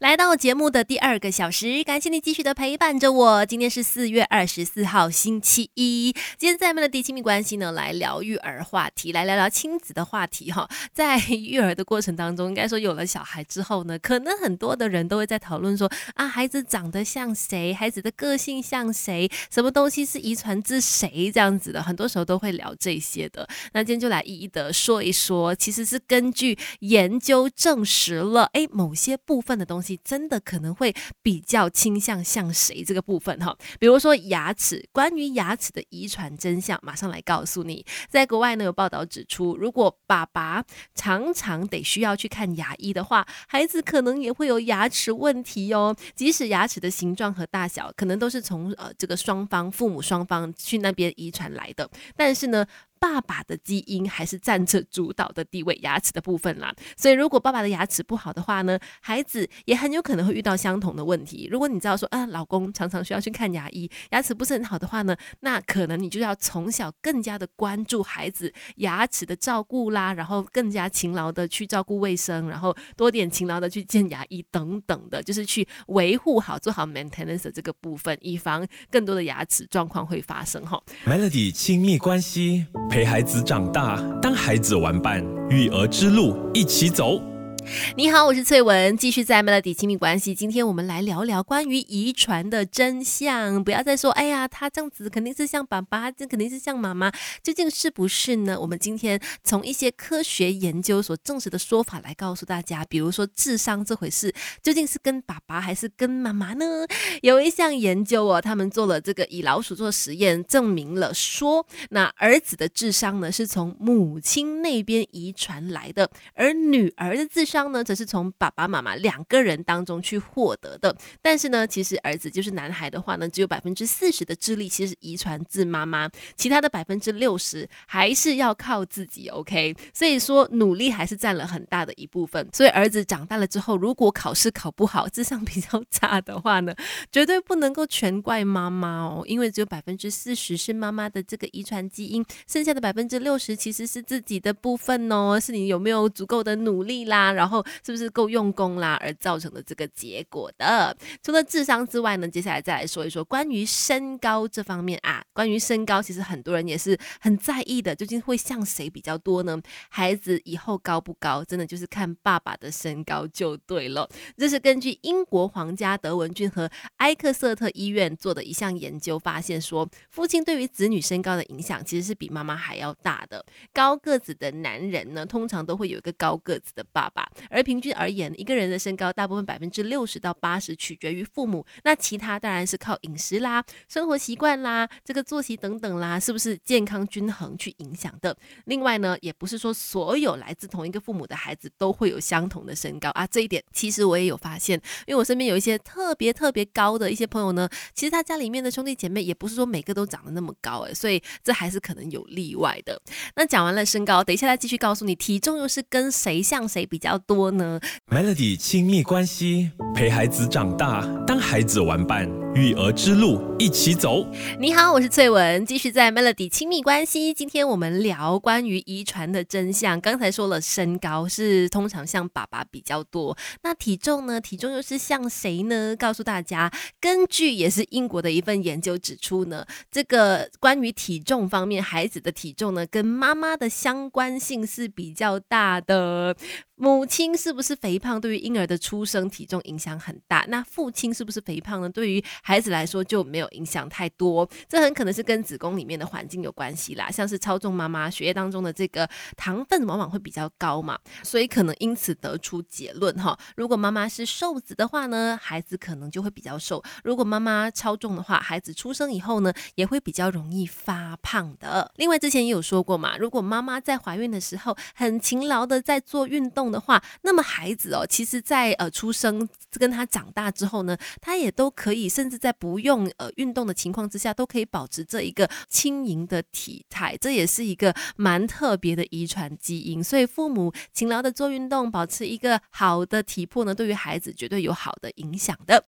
来到节目的第二个小时，感谢你继续的陪伴着我。今天是四月二十四号，星期一。今天在我们的第亲密关系呢，来聊育儿话题，来聊聊亲子的话题哈。在育儿的过程当中，应该说有了小孩之后呢，可能很多的人都会在讨论说啊，孩子长得像谁，孩子的个性像谁，什么东西是遗传自谁这样子的，很多时候都会聊这些的。那今天就来一一的说一说，其实是根据研究证实了，哎，某些部分的东西。真的可能会比较倾向像谁这个部分哈，比如说牙齿，关于牙齿的遗传真相，马上来告诉你。在国外呢有报道指出，如果爸爸常常得需要去看牙医的话，孩子可能也会有牙齿问题哦。即使牙齿的形状和大小可能都是从呃这个双方父母双方去那边遗传来的，但是呢。爸爸的基因还是占着主导的地位，牙齿的部分啦。所以如果爸爸的牙齿不好的话呢，孩子也很有可能会遇到相同的问题。如果你知道说，啊，老公常常需要去看牙医，牙齿不是很好的话呢，那可能你就要从小更加的关注孩子牙齿的照顾啦，然后更加勤劳的去照顾卫生，然后多点勤劳的去见牙医等等的，就是去维护好做好 maintenance 这个部分，以防更多的牙齿状况会发生哈。Melody 亲密关系。陪孩子长大，当孩子玩伴，育儿之路一起走。你好，我是翠文，继续在 Melody 亲密关系。今天我们来聊聊关于遗传的真相。不要再说，哎呀，他这样子肯定是像爸爸，这肯定是像妈妈，究竟是不是呢？我们今天从一些科学研究所证实的说法来告诉大家。比如说智商这回事，究竟是跟爸爸还是跟妈妈呢？有一项研究哦，他们做了这个以老鼠做实验，证明了说，那儿子的智商呢是从母亲那边遗传来的，而女儿的智商。呢，则是从爸爸妈妈两个人当中去获得的。但是呢，其实儿子就是男孩的话呢，只有百分之四十的智力其实遗传自妈妈，其他的百分之六十还是要靠自己。OK，所以说努力还是占了很大的一部分。所以儿子长大了之后，如果考试考不好，智商比较差的话呢，绝对不能够全怪妈妈哦，因为只有百分之四十是妈妈的这个遗传基因，剩下的百分之六十其实是自己的部分哦，是你有没有足够的努力啦，然。后是不是够用功啦，而造成的这个结果的？除了智商之外呢，接下来再来说一说关于身高这方面啊。关于身高，其实很多人也是很在意的，究竟会像谁比较多呢？孩子以后高不高，真的就是看爸爸的身高就对了。这是根据英国皇家德文郡和埃克瑟特医院做的一项研究发现，说父亲对于子女身高的影响其实是比妈妈还要大的。高个子的男人呢，通常都会有一个高个子的爸爸。而平均而言，一个人的身高大部分百分之六十到八十取决于父母，那其他当然是靠饮食啦、生活习惯啦、这个作息等等啦，是不是健康均衡去影响的？另外呢，也不是说所有来自同一个父母的孩子都会有相同的身高啊。这一点其实我也有发现，因为我身边有一些特别特别高的一些朋友呢，其实他家里面的兄弟姐妹也不是说每个都长得那么高诶，所以这还是可能有例外的。那讲完了身高，等一下再继续告诉你体重又是跟谁像谁比较。多呢？Melody 亲密关系，陪孩子长大，当孩子玩伴，育儿之路一起走。你好，我是翠文，继续在 Melody 亲密关系。今天我们聊关于遗传的真相。刚才说了身高是通常像爸爸比较多，那体重呢？体重又是像谁呢？告诉大家，根据也是英国的一份研究指出呢，这个关于体重方面，孩子的体重呢，跟妈妈的相关性是比较大的。母亲是不是肥胖，对于婴儿的出生体重影响很大。那父亲是不是肥胖呢？对于孩子来说就没有影响太多。这很可能是跟子宫里面的环境有关系啦。像是超重妈妈，血液当中的这个糖分往往会比较高嘛，所以可能因此得出结论哈。如果妈妈是瘦子的话呢，孩子可能就会比较瘦；如果妈妈超重的话，孩子出生以后呢，也会比较容易发胖的。另外之前也有说过嘛，如果妈妈在怀孕的时候很勤劳的在做运动。的话，那么孩子哦，其实，在呃出生跟他长大之后呢，他也都可以，甚是在不用呃运动的情况之下，都可以保持这一个轻盈的体态，这也是一个蛮特别的遗传基因。所以父母勤劳的做运动，保持一个好的体魄呢，对于孩子绝对有好的影响的。